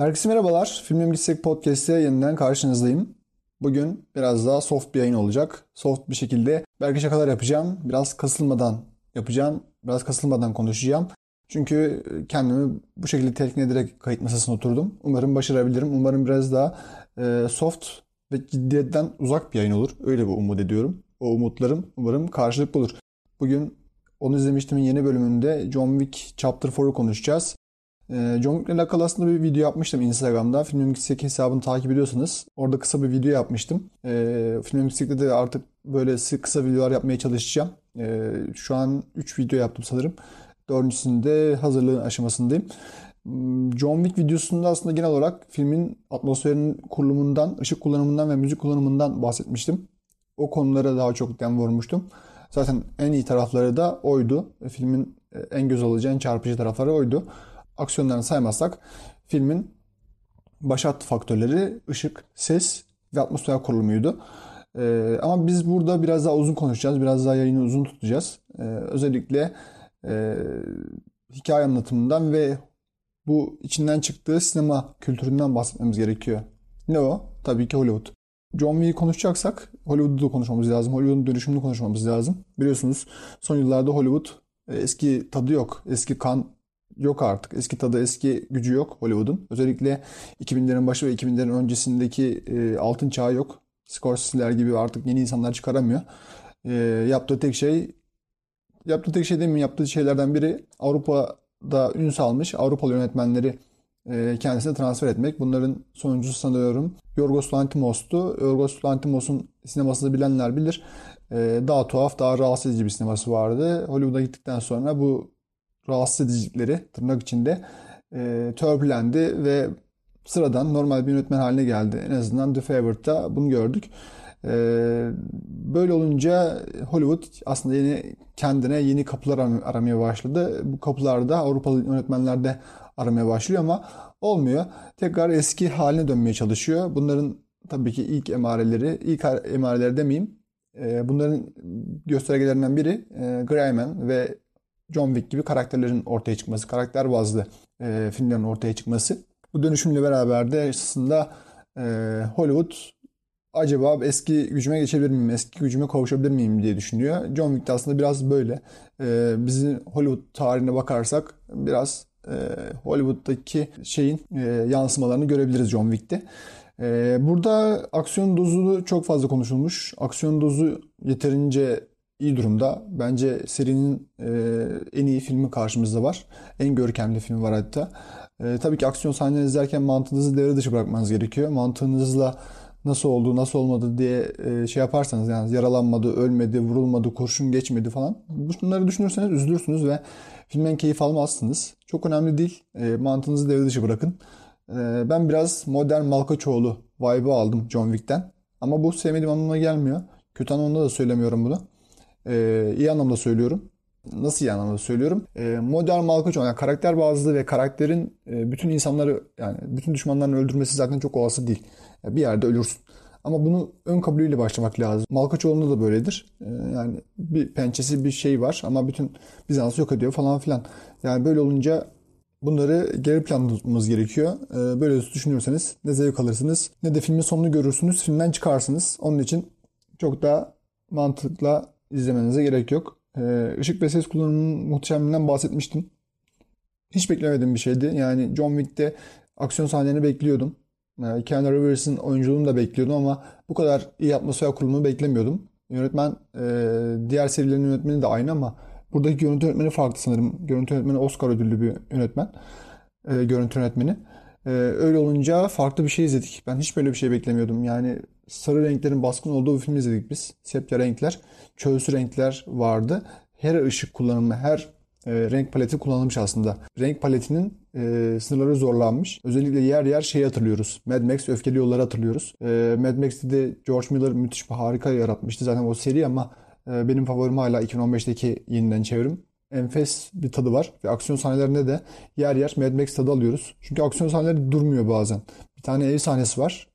Herkese merhabalar. Filmim Gitsek Podcast'te yeniden karşınızdayım. Bugün biraz daha soft bir yayın olacak. Soft bir şekilde belki şakalar yapacağım. Biraz kasılmadan yapacağım. Biraz kasılmadan konuşacağım. Çünkü kendimi bu şekilde telkin ederek kayıt masasına oturdum. Umarım başarabilirim. Umarım biraz daha e, soft ve ciddiyetten uzak bir yayın olur. Öyle bir umut ediyorum. O umutlarım umarım karşılıklı olur. Bugün onu izlemiştim yeni bölümünde John Wick Chapter 4'u konuşacağız. Ee, John Wick'le alakalı aslında bir video yapmıştım Instagram'da. Filmim Yüksek hesabını takip ediyorsanız orada kısa bir video yapmıştım. Ee, Filmim Yüksek'te de artık böyle kısa videolar yapmaya çalışacağım. Ee, şu an 3 video yaptım sanırım. Dördüncüsünde hazırlığın aşamasındayım. Hmm, John Wick videosunda aslında genel olarak filmin atmosferinin kurulumundan, ışık kullanımından ve müzik kullanımından bahsetmiştim. O konulara daha çok dem vurmuştum. Zaten en iyi tarafları da oydu. Filmin en göz alıcı, en çarpıcı tarafları oydu aksiyonlarını saymazsak filmin başat faktörleri ışık, ses ve atmosfer kurulumuydu. Ee, ama biz burada biraz daha uzun konuşacağız. Biraz daha yayını uzun tutacağız. Ee, özellikle e, hikaye anlatımından ve bu içinden çıktığı sinema kültüründen bahsetmemiz gerekiyor. Ne o? Tabii ki Hollywood. John Wick'i konuşacaksak Hollywood'u da konuşmamız lazım. Hollywood'un dönüşümünü konuşmamız lazım. Biliyorsunuz son yıllarda Hollywood e, eski tadı yok. Eski kan yok artık. Eski tadı, eski gücü yok Hollywood'un. Özellikle 2000'lerin başı ve 2000'lerin öncesindeki e, altın çağı yok. Scorsese'ler gibi artık yeni insanlar çıkaramıyor. E, yaptığı tek şey yaptığı tek şey değil mi? Yaptığı şeylerden biri Avrupa'da ün salmış Avrupalı yönetmenleri e, kendisine transfer etmek. Bunların sonuncusu sanıyorum Yorgos Lanthimos'tu. Yorgos Lanthimos'un sinemasını bilenler bilir. E, daha tuhaf, daha rahatsız edici bir sineması vardı. Hollywood'a gittikten sonra bu rahatsız edicilikleri tırnak içinde e, törpülendi ve sıradan normal bir yönetmen haline geldi. En azından The Favorite'da bunu gördük. E, böyle olunca Hollywood aslında yeni kendine yeni kapılar aramaya başladı. Bu kapılarda Avrupalı yönetmenlerde aramaya başlıyor ama olmuyor. Tekrar eski haline dönmeye çalışıyor. Bunların tabii ki ilk emareleri, ilk emareleri demeyeyim. E, bunların göstergelerinden biri e, Greyman ve John Wick gibi karakterlerin ortaya çıkması, karakter bazlı e, filmlerin ortaya çıkması. Bu dönüşümle beraber de aslında e, Hollywood acaba eski gücüme geçebilir miyim, eski gücüme kavuşabilir miyim diye düşünüyor. John Wick de aslında biraz böyle. E, bizi Hollywood tarihine bakarsak biraz e, Hollywood'daki şeyin e, yansımalarını görebiliriz John Wick'te. E, burada aksiyon dozu çok fazla konuşulmuş. Aksiyon dozu yeterince iyi durumda. Bence serinin e, en iyi filmi karşımızda var. En görkemli filmi var hatta. E, tabii ki aksiyon sahneleri izlerken mantığınızı devre dışı bırakmanız gerekiyor. Mantığınızla nasıl oldu, nasıl olmadı diye e, şey yaparsanız yani yaralanmadı, ölmedi, vurulmadı, kurşun geçmedi falan. Bunları düşünürseniz üzülürsünüz ve filmden keyif almazsınız. Çok önemli değil. E, mantığınızı devre dışı bırakın. E, ben biraz modern Malkaçoğlu vibe'ı aldım John Wick'ten. Ama bu sevmediğim anlamına gelmiyor. Kötü anlamda da söylemiyorum bunu. Ee, iyi anlamda söylüyorum. Nasıl iyi anlamda söylüyorum? Ee, modern Malkoçoğlu yani karakter bazlı ve karakterin e, bütün insanları yani bütün düşmanlarını öldürmesi zaten çok olası değil. Bir yerde ölürsün. Ama bunu ön kabulüyle başlamak lazım. Malkaçoğlu'nda da böyledir. Ee, yani bir pençesi bir şey var ama bütün Bizans'ı yok ediyor falan filan. Yani böyle olunca bunları geri planda tutmamız gerekiyor. Ee, böyle düşünürseniz ne zevk alırsınız ne de filmin sonunu görürsünüz. Filmden çıkarsınız. Onun için çok daha mantıkla izlemenize gerek yok. Ee, ışık ve ses kullanımının muhteşemliğinden bahsetmiştim. Hiç beklemediğim bir şeydi. Yani John Wick'te aksiyon sahnelerini bekliyordum. Ee, Keanu Reeves'in oyunculuğunu da bekliyordum ama bu kadar iyi atmosfer kurulumunu beklemiyordum. Yönetmen, e, diğer serilerin yönetmeni de aynı ama buradaki görüntü yönetmeni farklı sanırım. Görüntü yönetmeni Oscar ödüllü bir yönetmen. E, görüntü yönetmeni. E, öyle olunca farklı bir şey izledik. Ben hiç böyle bir şey beklemiyordum. Yani sarı renklerin baskın olduğu bir film izledik biz. Sepya renkler, çölsü renkler vardı. Her ışık kullanımı, her e, renk paleti kullanılmış aslında. Renk paletinin e, sınırları zorlanmış. Özellikle yer yer şey hatırlıyoruz. Mad Max Öfkeli Yolları hatırlıyoruz. E, Mad Max'te de George Miller müthiş bir harika yaratmıştı zaten o seri ama e, benim favorim hala 2015'teki yeniden çevrim. Enfes bir tadı var ve aksiyon sahnelerinde de yer yer Mad Max tadı alıyoruz. Çünkü aksiyon sahneleri durmuyor bazen. Bir tane ev sahnesi var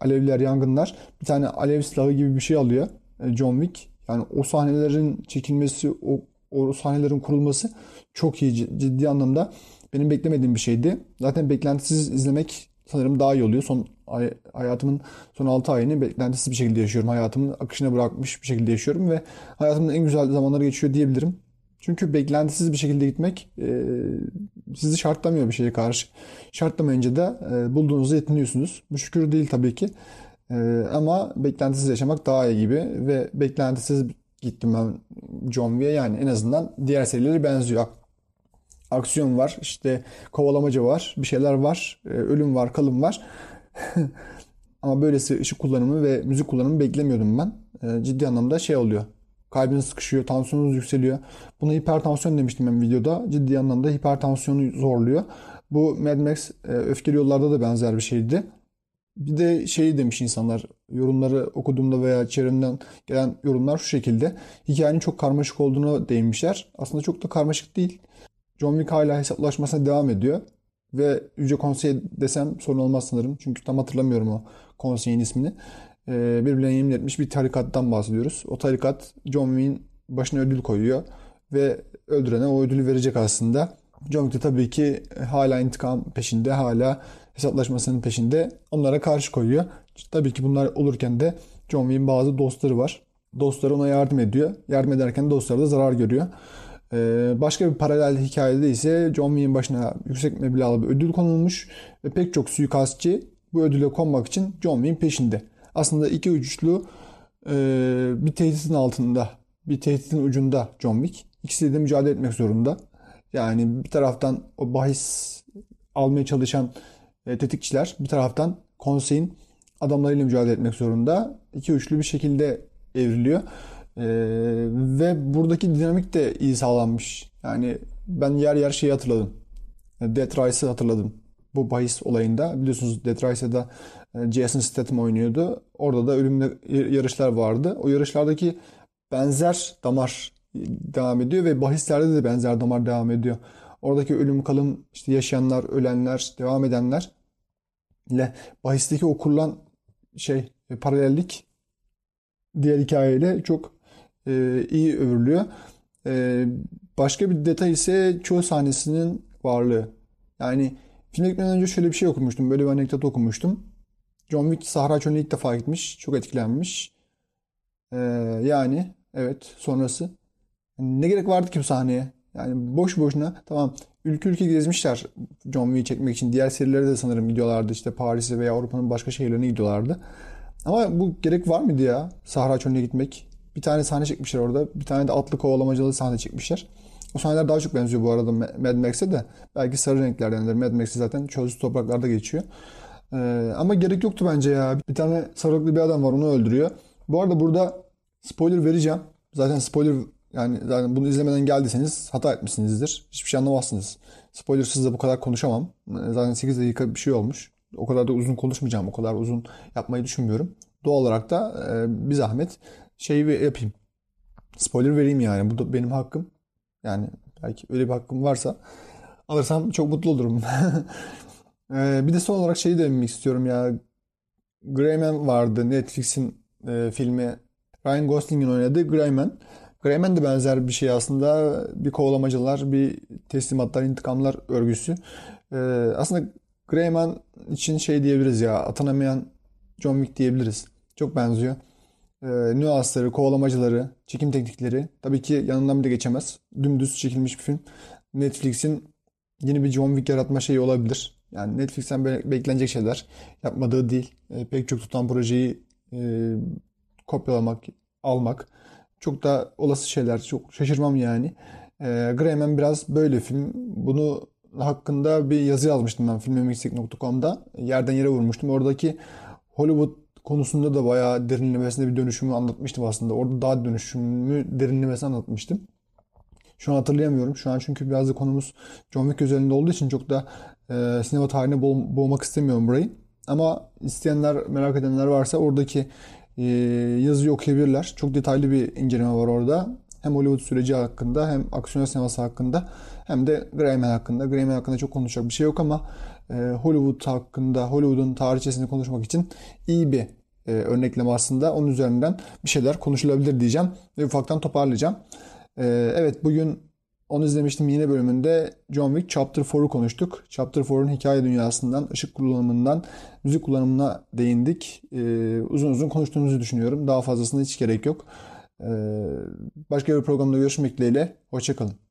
alevler, yangınlar bir tane alev silahı gibi bir şey alıyor e, John Wick. Yani o sahnelerin çekilmesi, o o sahnelerin kurulması çok iyi ciddi anlamda benim beklemediğim bir şeydi. Zaten beklentisiz izlemek sanırım daha iyi oluyor. Son ay, hayatımın son 6 ayını beklentisiz bir şekilde yaşıyorum. Hayatımın akışına bırakmış bir şekilde yaşıyorum ve hayatımın en güzel zamanları geçiyor diyebilirim. Çünkü beklentisiz bir şekilde gitmek e, sizi şartlamıyor bir şeye karşı. Şartlamayınca da e, bulduğunuzda yetiniyorsunuz. Bu şükür değil tabii ki. E, ama beklentisiz yaşamak daha iyi gibi ve beklentisiz gittim ben John Wick'e yani en azından diğer serileri benziyor. Aksiyon var, işte kovalamaca var, bir şeyler var, ölüm var, kalım var. Ama böylesi ışık kullanımı ve müzik kullanımı beklemiyordum ben. Ciddi anlamda şey oluyor. Kalbiniz sıkışıyor, tansiyonunuz yükseliyor. Buna hipertansiyon demiştim ben videoda. Ciddi anlamda hipertansiyonu zorluyor. Bu Mad Max e, Öfkeli Yollarda da benzer bir şeydi. Bir de şey demiş insanlar yorumları okuduğumda veya çevremden gelen yorumlar şu şekilde. Hikayenin çok karmaşık olduğunu değinmişler. Aslında çok da karmaşık değil. John Wick hala hesaplaşmasına devam ediyor. Ve Yüce Konsey desem sorun olmaz sanırım. Çünkü tam hatırlamıyorum o konseyin ismini. Ee, birbirlerine yemin etmiş bir tarikattan bahsediyoruz. O tarikat John Wick'in başına ödül koyuyor. Ve öldürene o ödülü verecek aslında. John Wick de tabii ki hala intikam peşinde, hala hesaplaşmasının peşinde onlara karşı koyuyor. Tabii ki bunlar olurken de John Wick'in bazı dostları var. Dostları ona yardım ediyor. Yardım ederken dostları da zarar görüyor. Ee, başka bir paralel hikayede ise John Wick'in başına yüksek meblağlı bir ödül konulmuş ve pek çok suikastçı bu ödüle konmak için John Wick'in peşinde. Aslında iki uçlu e, bir tehditin altında, bir tehditin ucunda John Wick. İkisi de mücadele etmek zorunda. Yani bir taraftan o bahis almaya çalışan e, tetikçiler, bir taraftan konseyin adamlarıyla mücadele etmek zorunda. İki üçlü bir şekilde evriliyor. Ee, ve buradaki dinamik de iyi sağlanmış. Yani ben yer yer şeyi hatırladım. Death Rice'ı hatırladım. Bu bahis olayında. Biliyorsunuz Death Rice'da e, Jason Statham oynuyordu. Orada da ölümle yarışlar vardı. O yarışlardaki benzer damar devam ediyor ve bahislerde de benzer damar devam ediyor. Oradaki ölüm kalım işte yaşayanlar, ölenler, devam edenler ile bahisteki o kurulan şey paralellik diğer hikayeyle çok e, iyi övülüyor. E, başka bir detay ise çoğu sahnesinin varlığı. Yani film gitmeden önce şöyle bir şey okumuştum. Böyle bir anekdot okumuştum. John Wick Sahra Çölü'ne ilk defa gitmiş. Çok etkilenmiş. E, yani evet sonrası. Ne gerek vardı ki bu sahneye? Yani boş boşuna tamam ülke ülke gezmişler John Wick'i çekmek için. Diğer serilere de sanırım gidiyorlardı. İşte Paris'e veya Avrupa'nın başka şehirlerine gidiyorlardı. Ama bu gerek var mıydı ya Sahra Çölü'ne gitmek? Bir tane sahne çekmişler orada. Bir tane de atlı kovalamacalı sahne çekmişler. O sahneler daha çok benziyor bu arada Mad Max'e de. Belki sarı renklerdendir. Mad Max'e zaten çölsüz topraklarda geçiyor. Ee, ama gerek yoktu bence ya. Bir tane sarıklı bir adam var onu öldürüyor. Bu arada burada spoiler vereceğim. Zaten spoiler yani zaten bunu izlemeden geldiyseniz hata etmişsinizdir. Hiçbir şey anlamazsınız. Spoilersız da bu kadar konuşamam. Zaten 8 dakika bir şey olmuş. O kadar da uzun konuşmayacağım. O kadar uzun yapmayı düşünmüyorum. Doğal olarak da e, bir zahmet şeyi yapayım. Spoiler vereyim yani. Bu da benim hakkım. Yani belki öyle bir hakkım varsa alırsam çok mutlu olurum. e, bir de son olarak şeyi demek istiyorum ya. Greyman vardı. Netflix'in e, filmi. Ryan Gosling'in oynadığı Greyman. Greyman de benzer bir şey aslında. Bir kovalamacılar, bir teslimatlar, intikamlar örgüsü. E, aslında Greyman için şey diyebiliriz ya. Atanamayan John Wick diyebiliriz. Çok benziyor. E, nüansları, kovalamacıları, çekim teknikleri. Tabii ki yanından bir de geçemez. Dümdüz çekilmiş bir film. Netflix'in yeni bir John Wick yaratma şeyi olabilir. Yani Netflix'ten beklenecek şeyler yapmadığı değil. E, pek çok tutan projeyi e, kopyalamak, almak çok da olası şeyler. Çok şaşırmam yani. E, Greyman biraz böyle film. Bunu hakkında bir yazı yazmıştım ben filmemiksek.com'da. Yerden yere vurmuştum. Oradaki Hollywood konusunda da bayağı derinlemesine bir dönüşümü anlatmıştım aslında. Orada daha dönüşümü derinlemesine anlatmıştım. Şu an hatırlayamıyorum. Şu an çünkü biraz da konumuz John Wick özelinde olduğu için çok da e, sinema tarihine boğ, boğmak istemiyorum burayı. Ama isteyenler, merak edenler varsa oradaki e, yazıyı okuyabilirler. Çok detaylı bir inceleme var orada. Hem Hollywood süreci hakkında hem aksiyon sineması hakkında hem de Greyman hakkında. Greyman hakkında çok konuşacak bir şey yok ama Hollywood hakkında, Hollywood'un tarihçesini konuşmak için iyi bir e, örnekleme aslında. Onun üzerinden bir şeyler konuşulabilir diyeceğim ve ufaktan toparlayacağım. Ee, evet bugün onu izlemiştim yine bölümünde John Wick Chapter 4'u konuştuk. Chapter 4'un hikaye dünyasından, ışık kullanımından, müzik kullanımına değindik. Uzun uzun konuştuğumuzu düşünüyorum. Daha fazlasına hiç gerek yok. Başka bir programda görüşmek dileğiyle. Hoşçakalın.